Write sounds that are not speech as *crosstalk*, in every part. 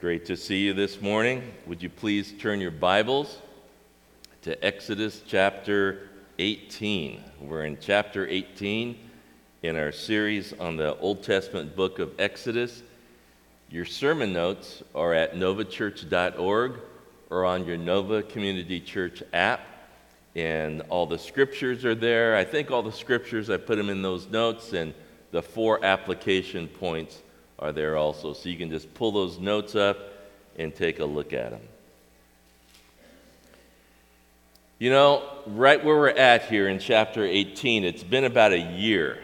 great to see you this morning. Would you please turn your Bibles to Exodus chapter 18? We're in chapter 18 in our series on the Old Testament book of Exodus. Your sermon notes are at novachurch.org or on your Nova Community Church app. And all the scriptures are there. I think all the scriptures, I put them in those notes, and the four application points are there also. So you can just pull those notes up and take a look at them. You know, right where we're at here in chapter 18, it's been about a year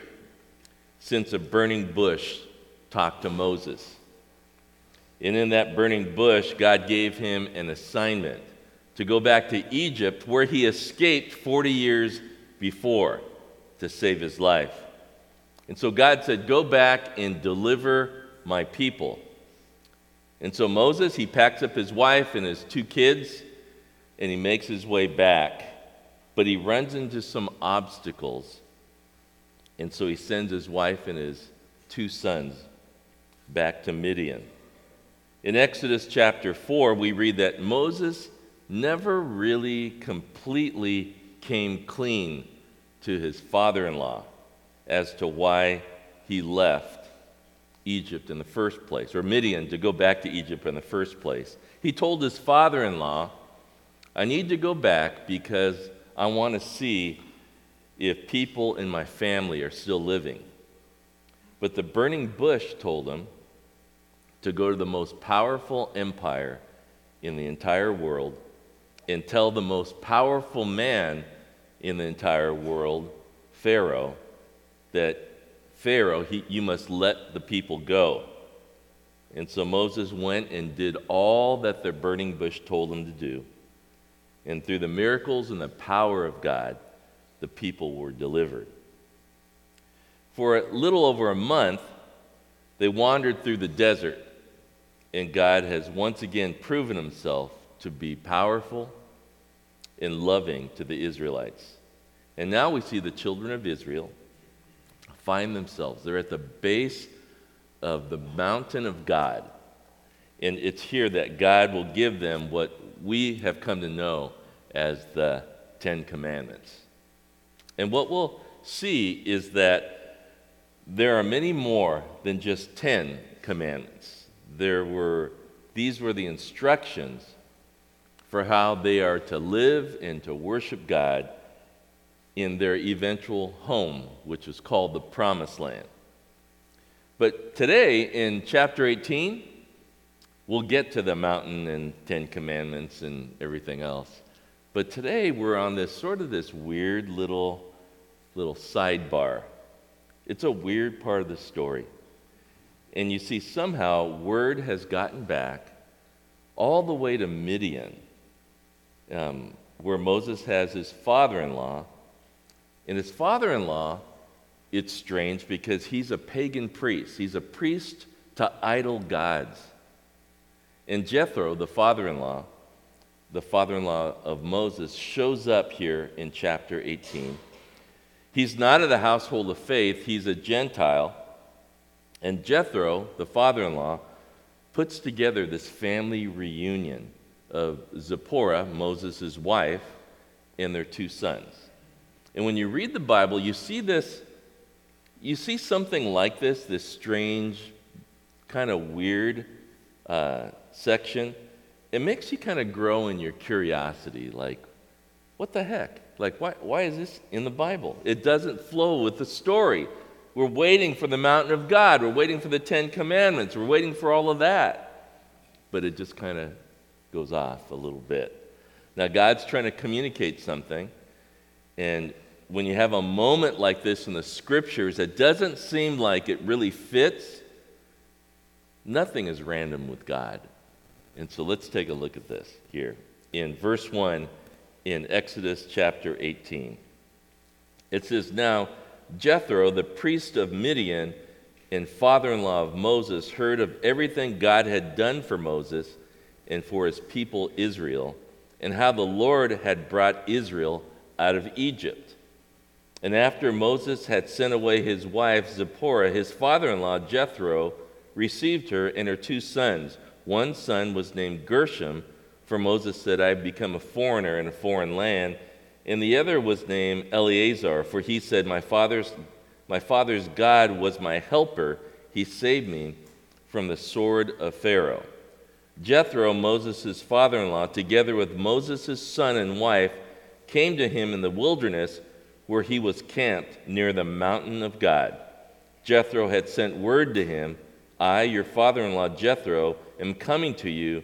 since a burning bush talked to Moses. And in that burning bush, God gave him an assignment to go back to Egypt, where he escaped 40 years before to save his life. And so God said, Go back and deliver my people. And so Moses, he packs up his wife and his two kids and he makes his way back. But he runs into some obstacles. And so he sends his wife and his two sons back to Midian. In Exodus chapter 4, we read that Moses never really completely came clean to his father in law as to why he left Egypt in the first place, or Midian to go back to Egypt in the first place. He told his father in law, I need to go back because I want to see if people in my family are still living. But the burning bush told him to go to the most powerful empire in the entire world and tell the most powerful man in the entire world, Pharaoh, that Pharaoh, he, you must let the people go. And so Moses went and did all that the burning bush told him to do. And through the miracles and the power of God, the people were delivered. For a little over a month, they wandered through the desert, and God has once again proven himself to be powerful and loving to the Israelites. And now we see the children of Israel find themselves. They're at the base of the mountain of God. And it's here that God will give them what we have come to know as the Ten Commandments. And what we'll see is that there are many more than just 10 commandments. There were, these were the instructions for how they are to live and to worship God in their eventual home, which is called the Promised Land. But today, in chapter 18, we'll get to the mountain and Ten Commandments and everything else. But today, we're on this sort of this weird little, little sidebar. It's a weird part of the story. And you see, somehow, word has gotten back all the way to Midian, um, where Moses has his father in law and his father in law, it's strange because he's a pagan priest, he's a priest to idol gods. And Jethro, the father in law, the father in law of Moses, shows up here in chapter 18. He's not of the household of faith, he's a Gentile. And Jethro, the father in law, puts together this family reunion of Zipporah, Moses' wife, and their two sons. And when you read the Bible, you see this, you see something like this, this strange, kind of weird uh, section. It makes you kind of grow in your curiosity, like, what the heck? Like, why, why is this in the Bible? It doesn't flow with the story. We're waiting for the mountain of God. We're waiting for the Ten Commandments. We're waiting for all of that. But it just kind of goes off a little bit. Now, God's trying to communicate something, and when you have a moment like this in the scriptures that doesn't seem like it really fits, nothing is random with God. And so let's take a look at this here in verse 1 in Exodus chapter 18. It says, Now Jethro, the priest of Midian and father in law of Moses, heard of everything God had done for Moses and for his people Israel, and how the Lord had brought Israel out of Egypt. And after Moses had sent away his wife Zipporah, his father in law Jethro received her and her two sons. One son was named Gershom, for Moses said, I have become a foreigner in a foreign land. And the other was named Eleazar, for he said, My father's, my father's God was my helper. He saved me from the sword of Pharaoh. Jethro, Moses' father in law, together with Moses' son and wife, came to him in the wilderness where he was camped near the mountain of God. Jethro had sent word to him I, your father in law Jethro, am coming to you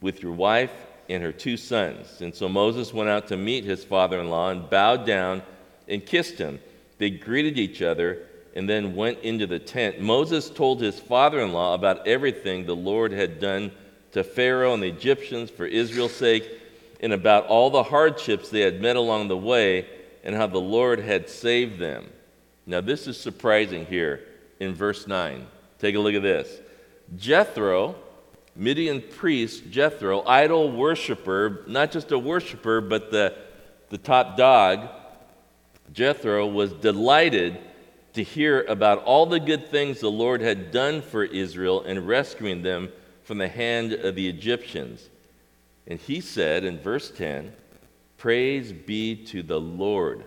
with your wife and her two sons. And so Moses went out to meet his father in law and bowed down and kissed him. They greeted each other and then went into the tent. Moses told his father in law about everything the Lord had done to Pharaoh and the Egyptians for Israel's sake, and about all the hardships they had met along the way, and how the Lord had saved them. Now, this is surprising here in verse 9. Take a look at this. Jethro, Midian priest, Jethro, idol worshiper, not just a worshiper, but the, the top dog, Jethro was delighted to hear about all the good things the Lord had done for Israel in rescuing them from the hand of the Egyptians. And he said in verse 10 Praise be to the Lord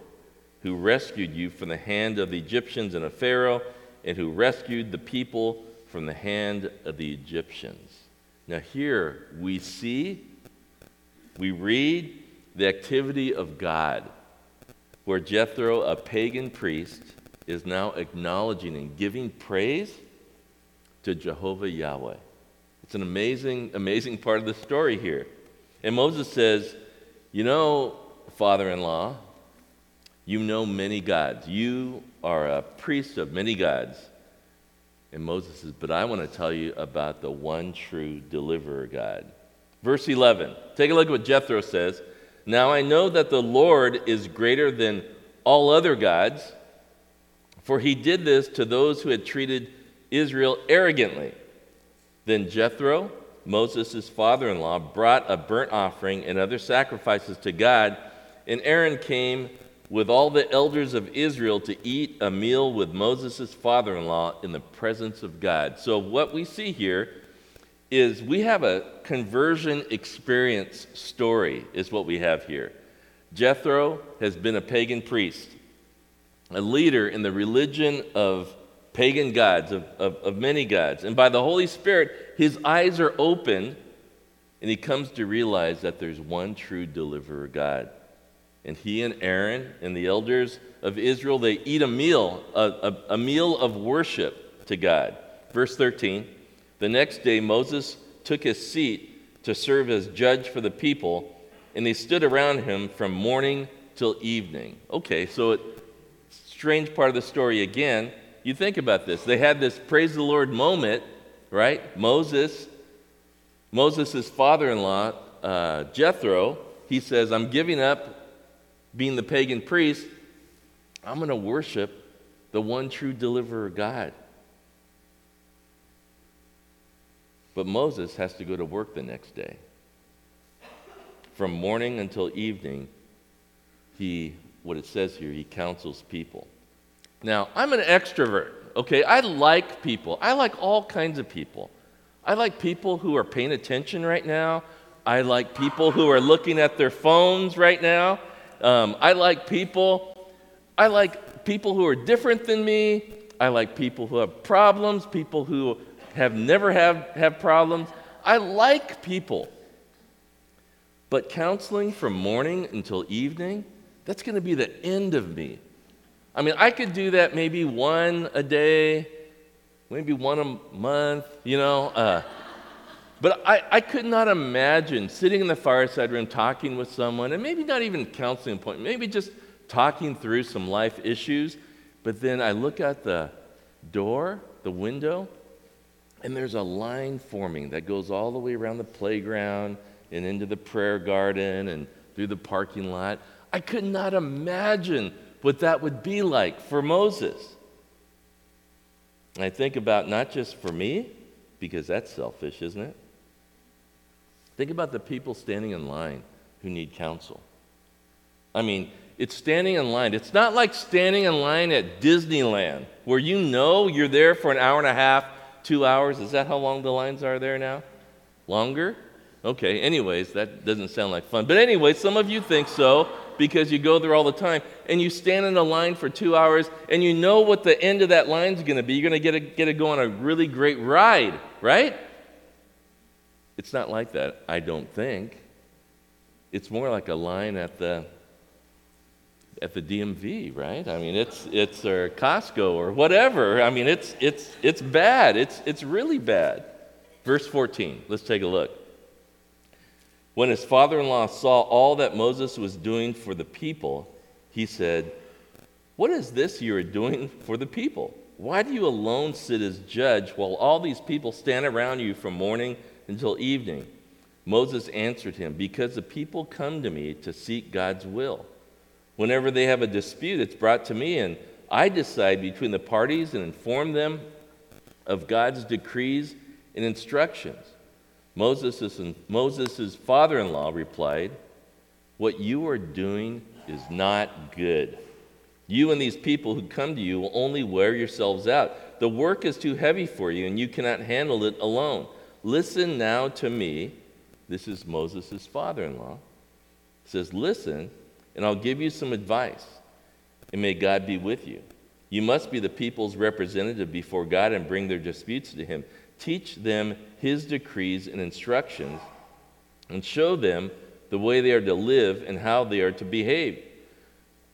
who rescued you from the hand of the Egyptians and of Pharaoh, and who rescued the people from the hand of the Egyptians. Now, here we see, we read the activity of God, where Jethro, a pagan priest, is now acknowledging and giving praise to Jehovah Yahweh. It's an amazing, amazing part of the story here. And Moses says, You know, father in law, you know many gods. You are a priest of many gods. And Moses says, But I want to tell you about the one true deliverer God. Verse 11. Take a look at what Jethro says. Now I know that the Lord is greater than all other gods, for he did this to those who had treated Israel arrogantly. Then Jethro, Moses' father in law, brought a burnt offering and other sacrifices to God, and Aaron came with all the elders of Israel to eat a meal with Moses' father in law in the presence of God. So, what we see here is we have a conversion experience story, is what we have here. Jethro has been a pagan priest, a leader in the religion of pagan gods, of, of, of many gods. And by the Holy Spirit, his eyes are open and he comes to realize that there's one true deliverer God. And he and Aaron and the elders of Israel, they eat a meal, a, a, a meal of worship to God. Verse 13 The next day, Moses took his seat to serve as judge for the people, and they stood around him from morning till evening. Okay, so it, strange part of the story again you think about this. They had this praise the Lord moment, right? Moses, Moses' father in law, uh, Jethro, he says, I'm giving up being the pagan priest. I'm going to worship the one true deliverer God. But Moses has to go to work the next day. From morning until evening, he, what it says here, he counsels people. Now, I'm an extrovert, okay? I like people. I like all kinds of people. I like people who are paying attention right now. I like people who are looking at their phones right now. Um, I like people. I like people who are different than me. I like people who have problems, people who have never have, have problems. I like people. But counseling from morning until evening, that's going to be the end of me. I mean, I could do that maybe one a day, maybe one a month, you know. Uh, but I, I could not imagine sitting in the fireside room talking with someone, and maybe not even counseling appointment, maybe just talking through some life issues. But then I look at the door, the window, and there's a line forming that goes all the way around the playground and into the prayer garden and through the parking lot. I could not imagine what that would be like for Moses. I think about not just for me, because that's selfish, isn't it? Think about the people standing in line who need counsel. I mean, it's standing in line. It's not like standing in line at Disneyland, where you know you're there for an hour and a half Two hours? Is that how long the lines are there now? Longer? Okay, anyways, that doesn't sound like fun. But anyway, some of you think so because you go there all the time and you stand in a line for two hours and you know what the end of that line is going to be. You're going to get, a, get to go on a really great ride, right? It's not like that, I don't think. It's more like a line at the at the DMV, right? I mean, it's it's or Costco or whatever. I mean, it's it's it's bad. It's it's really bad. Verse 14. Let's take a look. When his father-in-law saw all that Moses was doing for the people, he said, "What is this you are doing for the people? Why do you alone sit as judge while all these people stand around you from morning until evening. Moses answered him, Because the people come to me to seek God's will. Whenever they have a dispute, it's brought to me, and I decide between the parties and inform them of God's decrees and instructions. Moses' Moses's father-in-law replied, What you are doing is not good. You and these people who come to you will only wear yourselves out. The work is too heavy for you, and you cannot handle it alone. Listen now to me. This is Moses' father in law. says, Listen, and I'll give you some advice, and may God be with you. You must be the people's representative before God and bring their disputes to Him. Teach them His decrees and instructions, and show them the way they are to live and how they are to behave.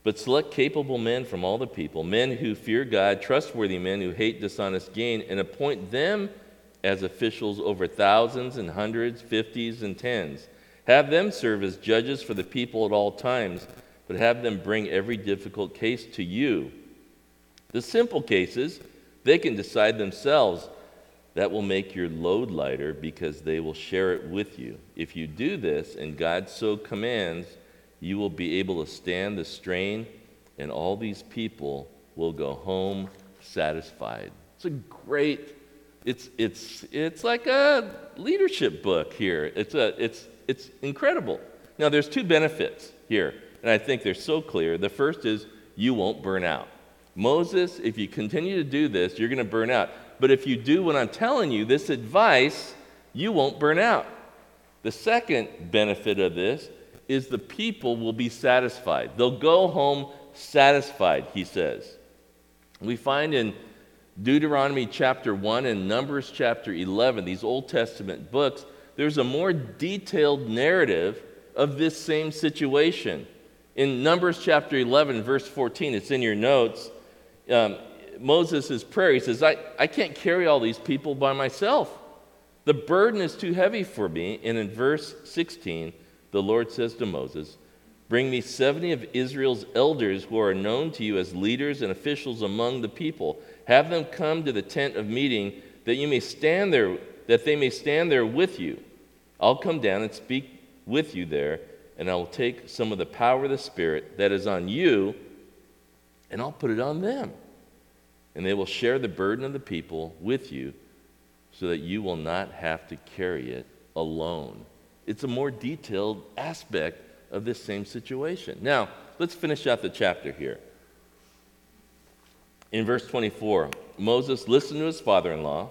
But select capable men from all the people, men who fear God, trustworthy men who hate dishonest gain, and appoint them as officials over thousands and hundreds, fifties, and tens. Have them serve as judges for the people at all times, but have them bring every difficult case to you. The simple cases, they can decide themselves. That will make your load lighter because they will share it with you. If you do this, and God so commands, you will be able to stand the strain, and all these people will go home satisfied. It's a great it's, it's, it's like a leadership book here. It's, a, it's, it's incredible. Now, there's two benefits here, and I think they're so clear. The first is you won't burn out. Moses, if you continue to do this, you're going to burn out. But if you do what I'm telling you, this advice, you won't burn out. The second benefit of this is the people will be satisfied. They'll go home satisfied, he says. We find in Deuteronomy chapter 1 and Numbers chapter 11, these Old Testament books, there's a more detailed narrative of this same situation. In Numbers chapter 11, verse 14, it's in your notes. Um, Moses' prayer, he says, I, I can't carry all these people by myself. The burden is too heavy for me. And in verse 16, the Lord says to Moses, Bring me 70 of Israel's elders who are known to you as leaders and officials among the people have them come to the tent of meeting that you may stand there, that they may stand there with you. I'll come down and speak with you there, and I will take some of the power of the Spirit that is on you, and I'll put it on them. And they will share the burden of the people with you, so that you will not have to carry it alone. It's a more detailed aspect of this same situation. Now, let's finish out the chapter here in verse 24 Moses listened to his father in law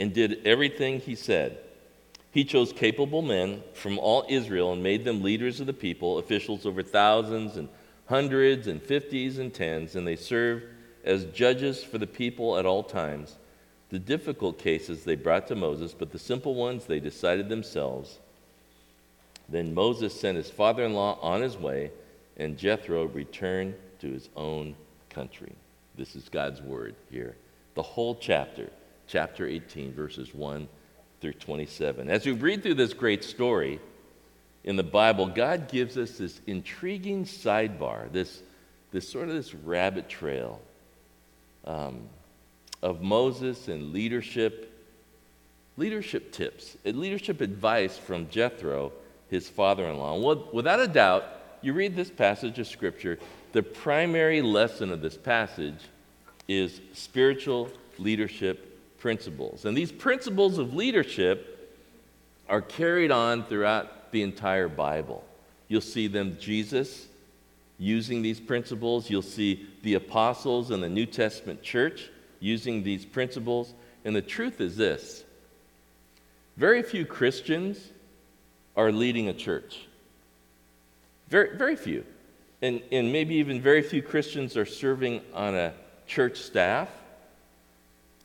and did everything he said. He chose capable men from all Israel and made them leaders of the people, officials over thousands and hundreds and fifties and tens, and they served as judges for the people at all times. The difficult cases they brought to Moses, but the simple ones they decided themselves. Then Moses sent his father in law on his way, and Jethro returned to his own country. This is God's word here. The whole chapter, chapter 18, verses 1 through 27. As we read through this great story in the Bible, God gives us this intriguing sidebar, this, this sort of this rabbit trail um, of Moses and leadership, leadership tips, leadership advice from Jethro, his father in law. Without a doubt, you read this passage of Scripture, the primary lesson of this passage is spiritual leadership principles. And these principles of leadership are carried on throughout the entire Bible. You'll see them, Jesus using these principles. You'll see the apostles and the New Testament church using these principles. And the truth is this very few Christians are leading a church. Very, very few. And, and maybe even very few Christians are serving on a church staff.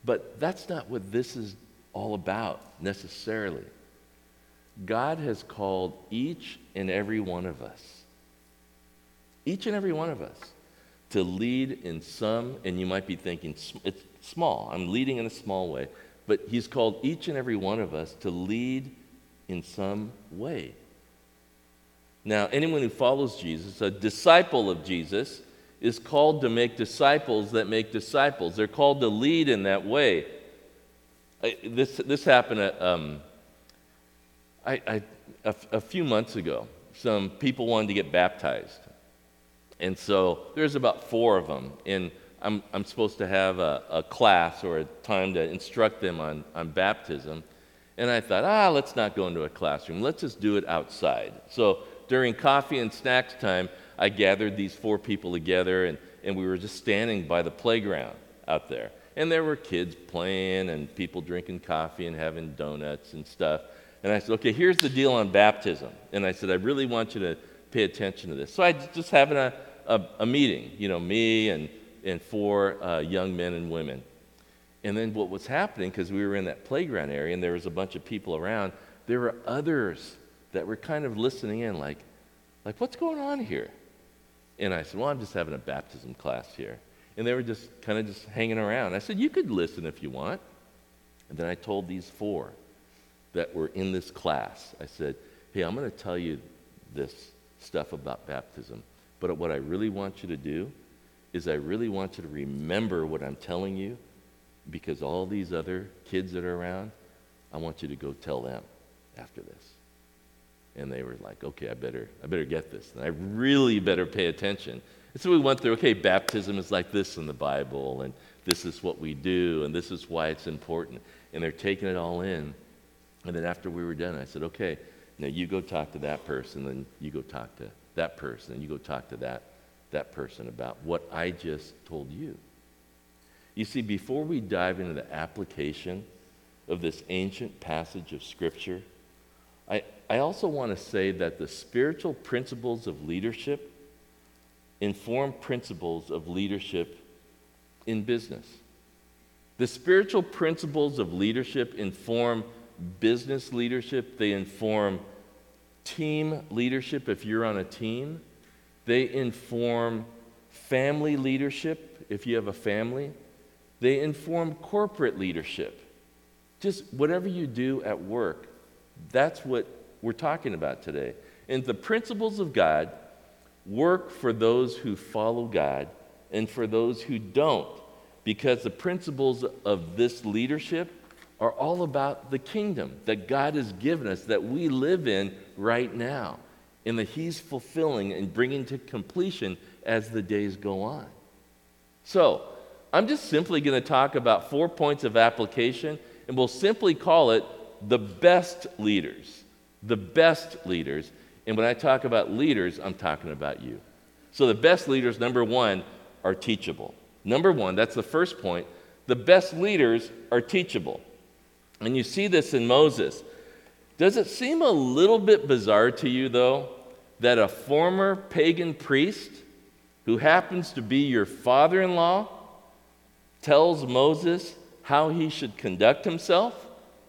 But that's not what this is all about necessarily. God has called each and every one of us, each and every one of us, to lead in some, and you might be thinking, it's small. I'm leading in a small way. But He's called each and every one of us to lead in some way. Now, anyone who follows Jesus, a disciple of Jesus, is called to make disciples that make disciples. They're called to lead in that way. I, this, this happened at, um, I, I, a, a few months ago. Some people wanted to get baptized. And so there's about four of them. And I'm, I'm supposed to have a, a class or a time to instruct them on, on baptism. And I thought, ah, let's not go into a classroom. Let's just do it outside. So during coffee and snacks time, I gathered these four people together, and, and we were just standing by the playground out there. And there were kids playing and people drinking coffee and having donuts and stuff. And I said, okay, here's the deal on baptism. And I said, I really want you to pay attention to this. So I just having a, a, a meeting, you know, me and, and four uh, young men and women. And then what was happening, because we were in that playground area and there was a bunch of people around, there were others that were kind of listening in, like, like, what's going on here? And I said, Well, I'm just having a baptism class here. And they were just kind of just hanging around. I said, You could listen if you want. And then I told these four that were in this class, I said, Hey, I'm going to tell you this stuff about baptism. But what I really want you to do is I really want you to remember what I'm telling you because all these other kids that are around, I want you to go tell them after this. And they were like, okay, I better, I better get this. And I really better pay attention. And so we went through, okay, baptism is like this in the Bible, and this is what we do, and this is why it's important. And they're taking it all in. And then after we were done, I said, okay, now you go talk to that person, and you go talk to that person, and you go talk to that, that person about what I just told you. You see, before we dive into the application of this ancient passage of Scripture, I, I also want to say that the spiritual principles of leadership inform principles of leadership in business. The spiritual principles of leadership inform business leadership, they inform team leadership if you're on a team, they inform family leadership if you have a family, they inform corporate leadership. Just whatever you do at work, that's what we're talking about today. And the principles of God work for those who follow God and for those who don't, because the principles of this leadership are all about the kingdom that God has given us, that we live in right now, and that He's fulfilling and bringing to completion as the days go on. So, I'm just simply going to talk about four points of application, and we'll simply call it the best leaders. The best leaders. And when I talk about leaders, I'm talking about you. So the best leaders, number one, are teachable. Number one, that's the first point. The best leaders are teachable. And you see this in Moses. Does it seem a little bit bizarre to you, though, that a former pagan priest who happens to be your father in law tells Moses how he should conduct himself?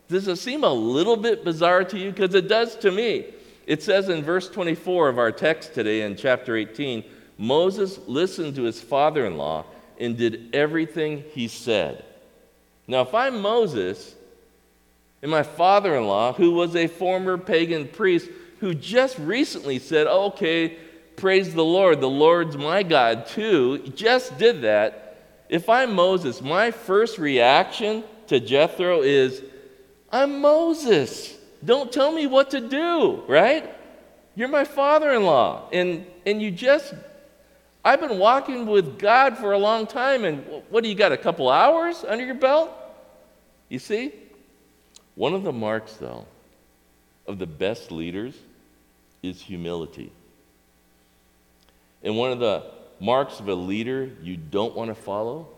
Does it seem a little bit bizarre to you? Because it does to me. It says in verse 24 of our text today in chapter 18 Moses listened to his father in law and did everything he said. Now, if I'm Moses and my father in law, who was a former pagan priest, who just recently said, oh, Okay, praise the Lord, the Lord's my God too, just did that. If I'm Moses, my first reaction to Jethro is, I'm Moses. Don't tell me what to do, right? You're my father in law. And, and you just, I've been walking with God for a long time. And what do you got, a couple hours under your belt? You see? One of the marks, though, of the best leaders is humility. And one of the marks of a leader you don't want to follow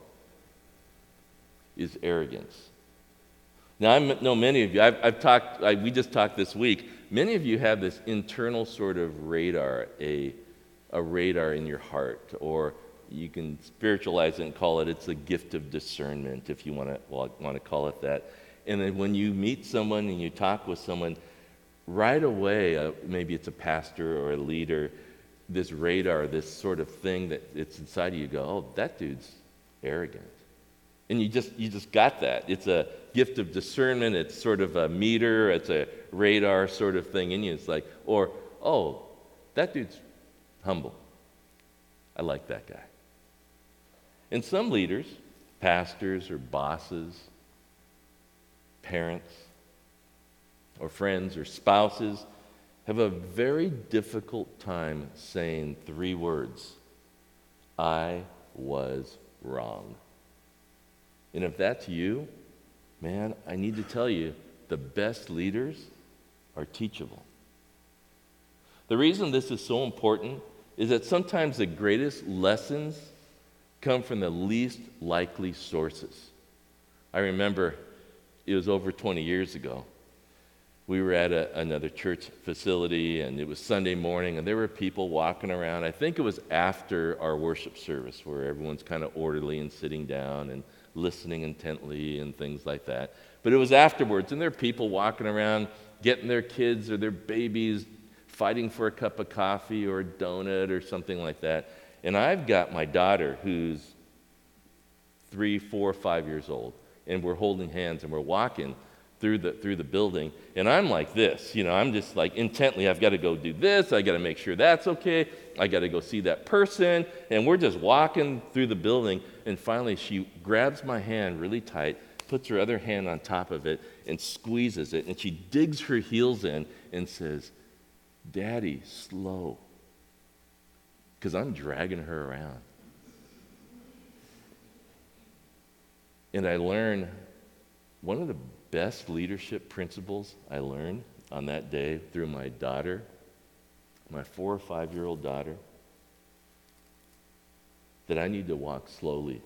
is arrogance. Now, I know many of you, I've, I've talked, I, we just talked this week, many of you have this internal sort of radar, a, a radar in your heart, or you can spiritualize it and call it, it's a gift of discernment, if you want to, well, want to call it that. And then when you meet someone and you talk with someone, right away, uh, maybe it's a pastor or a leader, this radar, this sort of thing that it's inside of you, go, oh, that dude's arrogant. And you just, you just got that. It's a gift of discernment. It's sort of a meter. It's a radar sort of thing in you. It's like, or, oh, that dude's humble. I like that guy. And some leaders, pastors or bosses, parents, or friends or spouses, have a very difficult time saying three words I was wrong. And if that's you, man, I need to tell you the best leaders are teachable. The reason this is so important is that sometimes the greatest lessons come from the least likely sources. I remember it was over 20 years ago. We were at a, another church facility, and it was Sunday morning, and there were people walking around. I think it was after our worship service, where everyone's kind of orderly and sitting down and listening intently and things like that. But it was afterwards, and there are people walking around getting their kids or their babies fighting for a cup of coffee or a donut or something like that. And I've got my daughter who's three, four, five years old, and we're holding hands and we're walking through the through the building. And i'm like this you know i'm just like intently i've got to go do this i got to make sure that's okay i got to go see that person. And we're just walking through the building and finally she grabs my hand really tight puts her other hand on top of it and squeezes it and she digs her heels in and says daddy slow. Because i'm dragging her around and i learn one of the best leadership principles I learned on that day through my daughter, my four or five year old daughter, that I need to walk slowly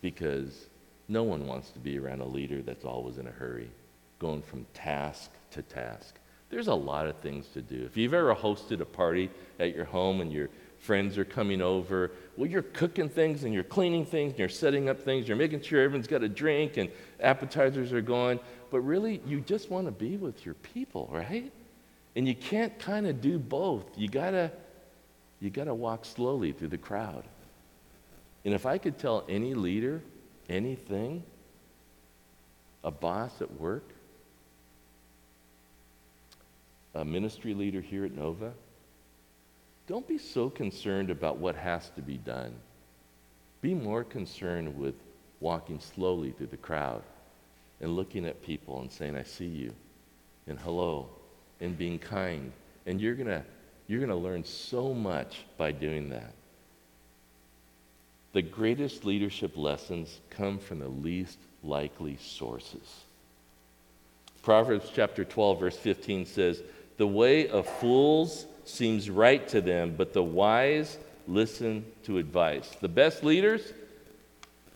because no one wants to be around a leader that's always in a hurry, going from task to task. There's a lot of things to do. If you've ever hosted a party at your home and you're friends are coming over. Well, you're cooking things and you're cleaning things and you're setting up things. You're making sure everyone's got a drink and appetizers are going. But really, you just want to be with your people, right? And you can't kind of do both. You gotta, you gotta walk slowly through the crowd. And if I could tell any leader anything, a boss at work, a ministry leader here at Nova, don't be so concerned about what has to be done. Be more concerned with walking slowly through the crowd and looking at people and saying, I see you, and hello, and being kind. And you're going to you're going to learn so much by doing that. The greatest leadership lessons come from the least likely sources. Proverbs chapter 12, verse 15 says, The way of fools seems right to them, but the wise listen to advice. The best leaders,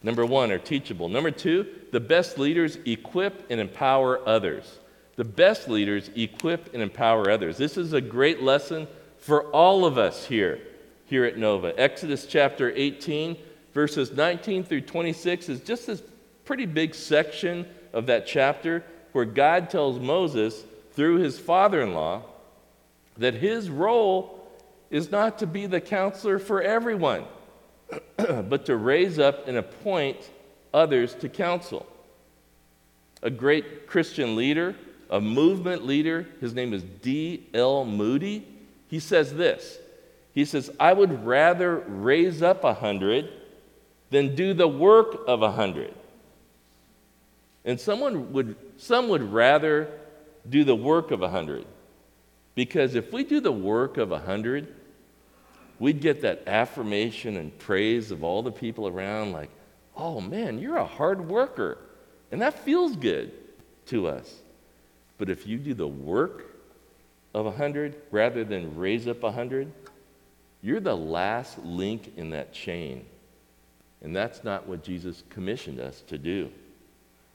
number one, are teachable. Number two, the best leaders equip and empower others. The best leaders equip and empower others. This is a great lesson for all of us here, here at Nova. Exodus chapter 18, verses 19 through 26 is just this pretty big section of that chapter where God tells Moses through his father in law that his role is not to be the counselor for everyone, *clears throat* but to raise up and appoint others to counsel. A great Christian leader, a movement leader, his name is D.L. Moody, he says this. He says, I would rather raise up a hundred than do the work of a hundred. And someone would, some would rather do the work of a hundred because if we do the work of a hundred, we'd get that affirmation and praise of all the people around, like, oh man, you're a hard worker. And that feels good to us. But if you do the work of a hundred rather than raise up a hundred, you're the last link in that chain. And that's not what Jesus commissioned us to do.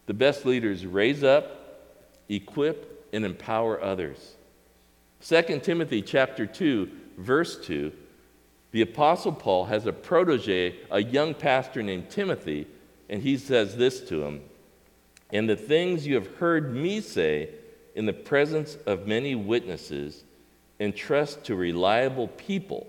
The best leaders raise up, equip, and empower others. 2 Timothy chapter 2, verse 2, the apostle Paul has a protege, a young pastor named Timothy, and he says this to him, "And the things you have heard me say in the presence of many witnesses, entrust to reliable people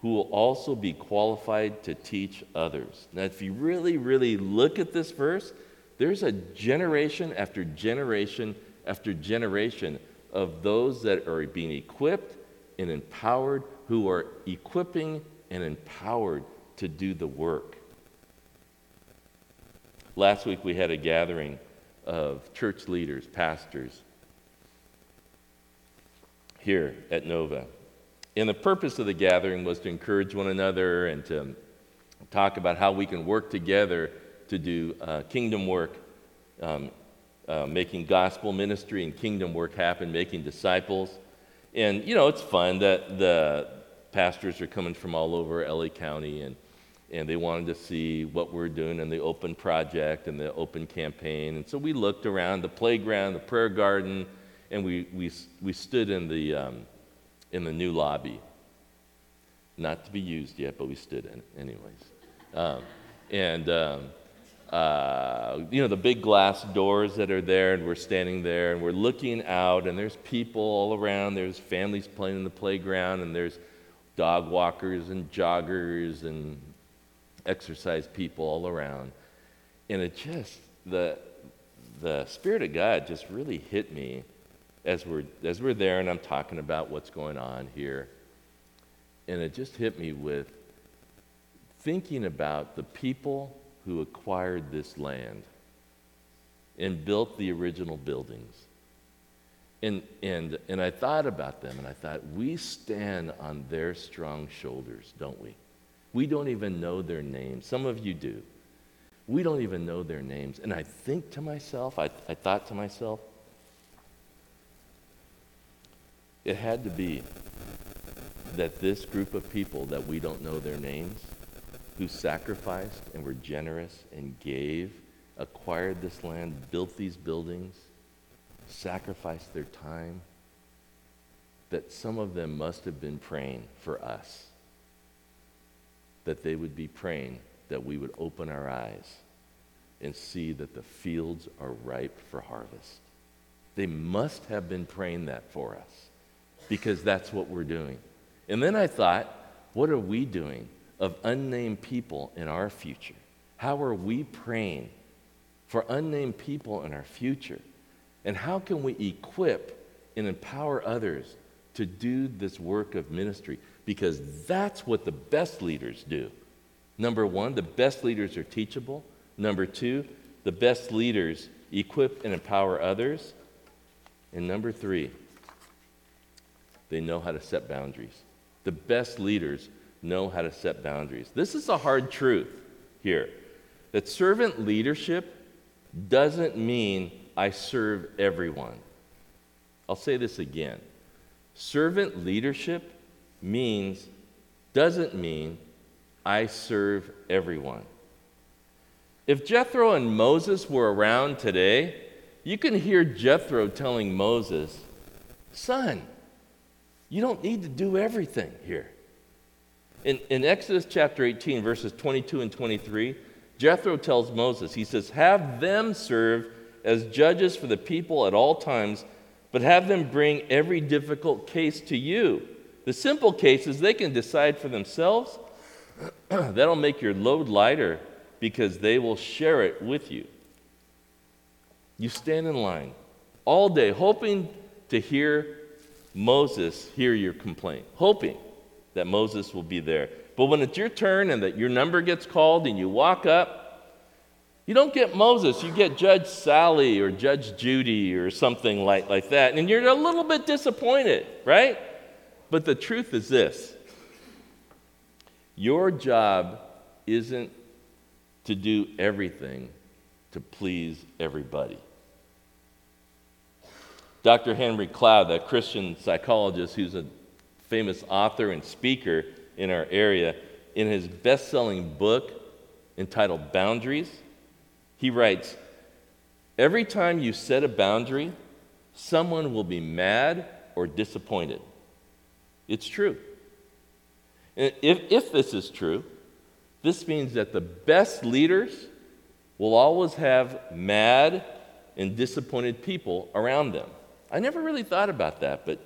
who will also be qualified to teach others." Now, if you really really look at this verse, there's a generation after generation after generation of those that are being equipped and empowered, who are equipping and empowered to do the work. Last week we had a gathering of church leaders, pastors, here at Nova. And the purpose of the gathering was to encourage one another and to talk about how we can work together to do uh, kingdom work um, uh, making gospel ministry and kingdom work happen, making disciples. And, you know, it's fun that the pastors are coming from all over LA County and, and they wanted to see what we're doing in the open project and the open campaign. And so we looked around the playground, the prayer garden, and we, we, we stood in the, um, in the new lobby. Not to be used yet, but we stood in it anyways. Um, and um, uh, you know, the big glass doors that are there, and we're standing there and we're looking out, and there's people all around. There's families playing in the playground, and there's dog walkers and joggers and exercise people all around. And it just, the, the Spirit of God just really hit me as we're, as we're there and I'm talking about what's going on here. And it just hit me with thinking about the people who acquired this land and built the original buildings. And, and, and I thought about them and I thought, we stand on their strong shoulders, don't we? We don't even know their names. Some of you do. We don't even know their names. And I think to myself, I, I thought to myself, it had to be that this group of people that we don't know their names who sacrificed and were generous and gave, acquired this land, built these buildings, sacrificed their time, that some of them must have been praying for us. That they would be praying that we would open our eyes and see that the fields are ripe for harvest. They must have been praying that for us because that's what we're doing. And then I thought, what are we doing? Of unnamed people in our future? How are we praying for unnamed people in our future? And how can we equip and empower others to do this work of ministry? Because that's what the best leaders do. Number one, the best leaders are teachable. Number two, the best leaders equip and empower others. And number three, they know how to set boundaries. The best leaders know how to set boundaries. This is a hard truth here that servant leadership doesn't mean I serve everyone. I'll say this again. Servant leadership means doesn't mean I serve everyone. If Jethro and Moses were around today, you can hear Jethro telling Moses, Son, you don't need to do everything here. In, in Exodus chapter 18, verses 22 and 23, Jethro tells Moses, he says, Have them serve as judges for the people at all times, but have them bring every difficult case to you. The simple cases they can decide for themselves. *clears throat* That'll make your load lighter because they will share it with you. You stand in line all day hoping to hear Moses hear your complaint, hoping that Moses will be there. But when it's your turn and that your number gets called and you walk up, you don't get Moses, you get Judge Sally or Judge Judy or something like, like that. And you're a little bit disappointed, right? But the truth is this your job isn't to do everything to please everybody. Dr. Henry Cloud, a Christian psychologist who's a famous author and speaker in our area, in his best selling book entitled Boundaries, he writes Every time you set a boundary, someone will be mad or disappointed. It's true. If, if this is true, this means that the best leaders will always have mad and disappointed people around them. I never really thought about that, but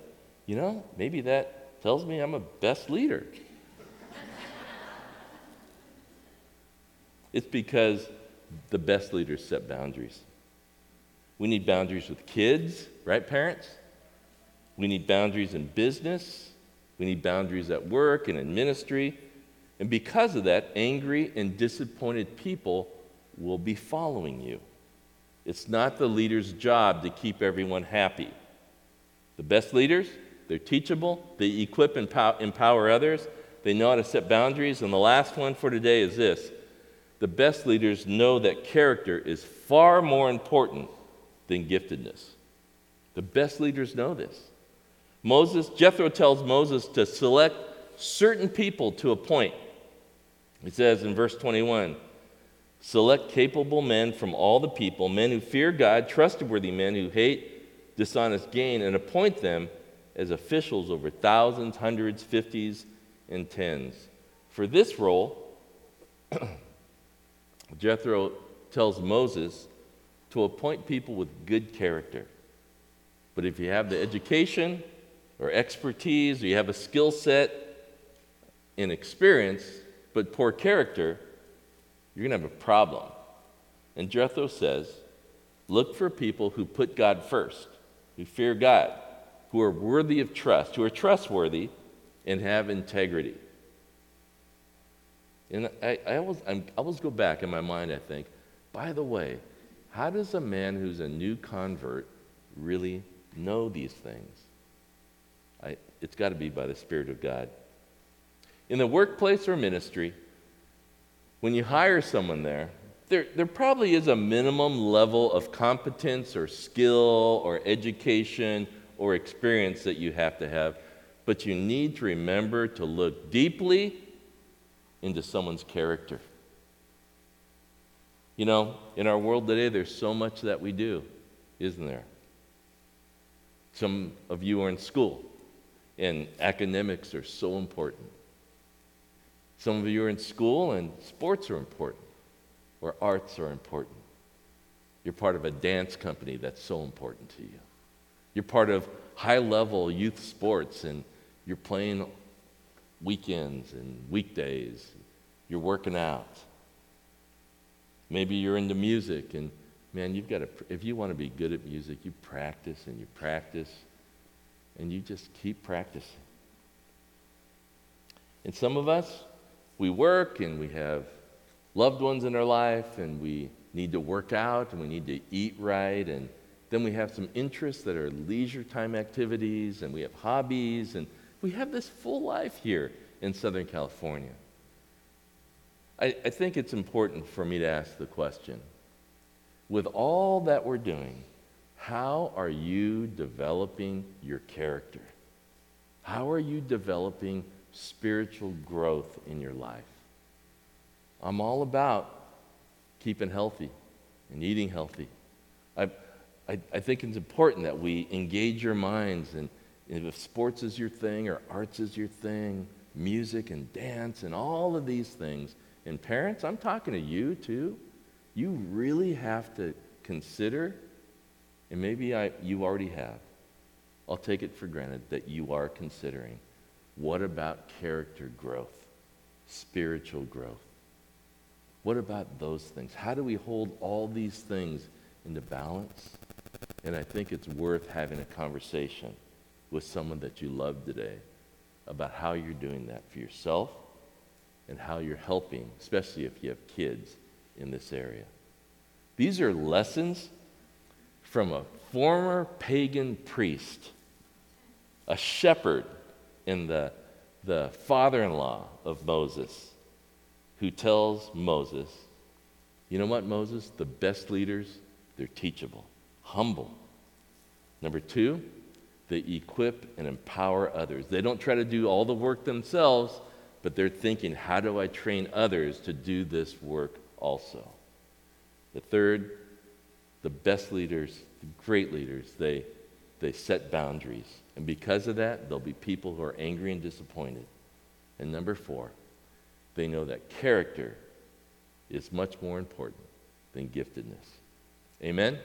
you know, maybe that tells me I'm a best leader. it's because the best leaders set boundaries. We need boundaries with kids, right, parents? We need boundaries in business. We need boundaries at work and in ministry. And because of that, angry and disappointed people will be following you. It's not the leader's job to keep everyone happy. The best leaders, they're teachable, they equip and empower others, they know how to set boundaries. And the last one for today is this the best leaders know that character is far more important than giftedness. The best leaders know this. Moses, Jethro tells Moses to select certain people to appoint. He says in verse 21 Select capable men from all the people, men who fear God, trustworthy men who hate dishonest gain, and appoint them as officials over thousands, hundreds, fifties, and tens. For this role, *clears throat* Jethro tells Moses to appoint people with good character. But if you have the education or expertise, or you have a skill set and experience, but poor character, you're going to have a problem. And Jethro says, look for people who put God first, who fear God, who are worthy of trust, who are trustworthy, and have integrity. And I, I, always, I'm, I always go back in my mind, I think, by the way, how does a man who's a new convert really know these things? I, it's got to be by the Spirit of God. In the workplace or ministry, when you hire someone there, there, there probably is a minimum level of competence or skill or education or experience that you have to have, but you need to remember to look deeply into someone's character. You know, in our world today, there's so much that we do, isn't there? Some of you are in school, and academics are so important. Some of you are in school and sports are important, or arts are important. You're part of a dance company that's so important to you. You're part of high level youth sports and you're playing weekends and weekdays. You're working out. Maybe you're into music and man, you've got to, if you want to be good at music, you practice and you practice and you just keep practicing. And some of us, we work and we have loved ones in our life and we need to work out and we need to eat right and then we have some interests that are leisure time activities and we have hobbies and we have this full life here in Southern California. I, I think it's important for me to ask the question with all that we're doing, how are you developing your character? How are you developing spiritual growth in your life. I'm all about keeping healthy and eating healthy. I, I, I think it's important that we engage your minds, and, and if sports is your thing, or arts is your thing, music and dance, and all of these things. And parents, I'm talking to you too. You really have to consider, and maybe I, you already have. I'll take it for granted that you are considering what about character growth, spiritual growth? What about those things? How do we hold all these things into balance? And I think it's worth having a conversation with someone that you love today about how you're doing that for yourself and how you're helping, especially if you have kids in this area. These are lessons from a former pagan priest, a shepherd in the, the father in law of Moses, who tells Moses, You know what, Moses? The best leaders, they're teachable, humble. Number two, they equip and empower others. They don't try to do all the work themselves, but they're thinking, How do I train others to do this work also? The third, the best leaders, the great leaders, they, they set boundaries. And because of that, there'll be people who are angry and disappointed. And number four, they know that character is much more important than giftedness. Amen?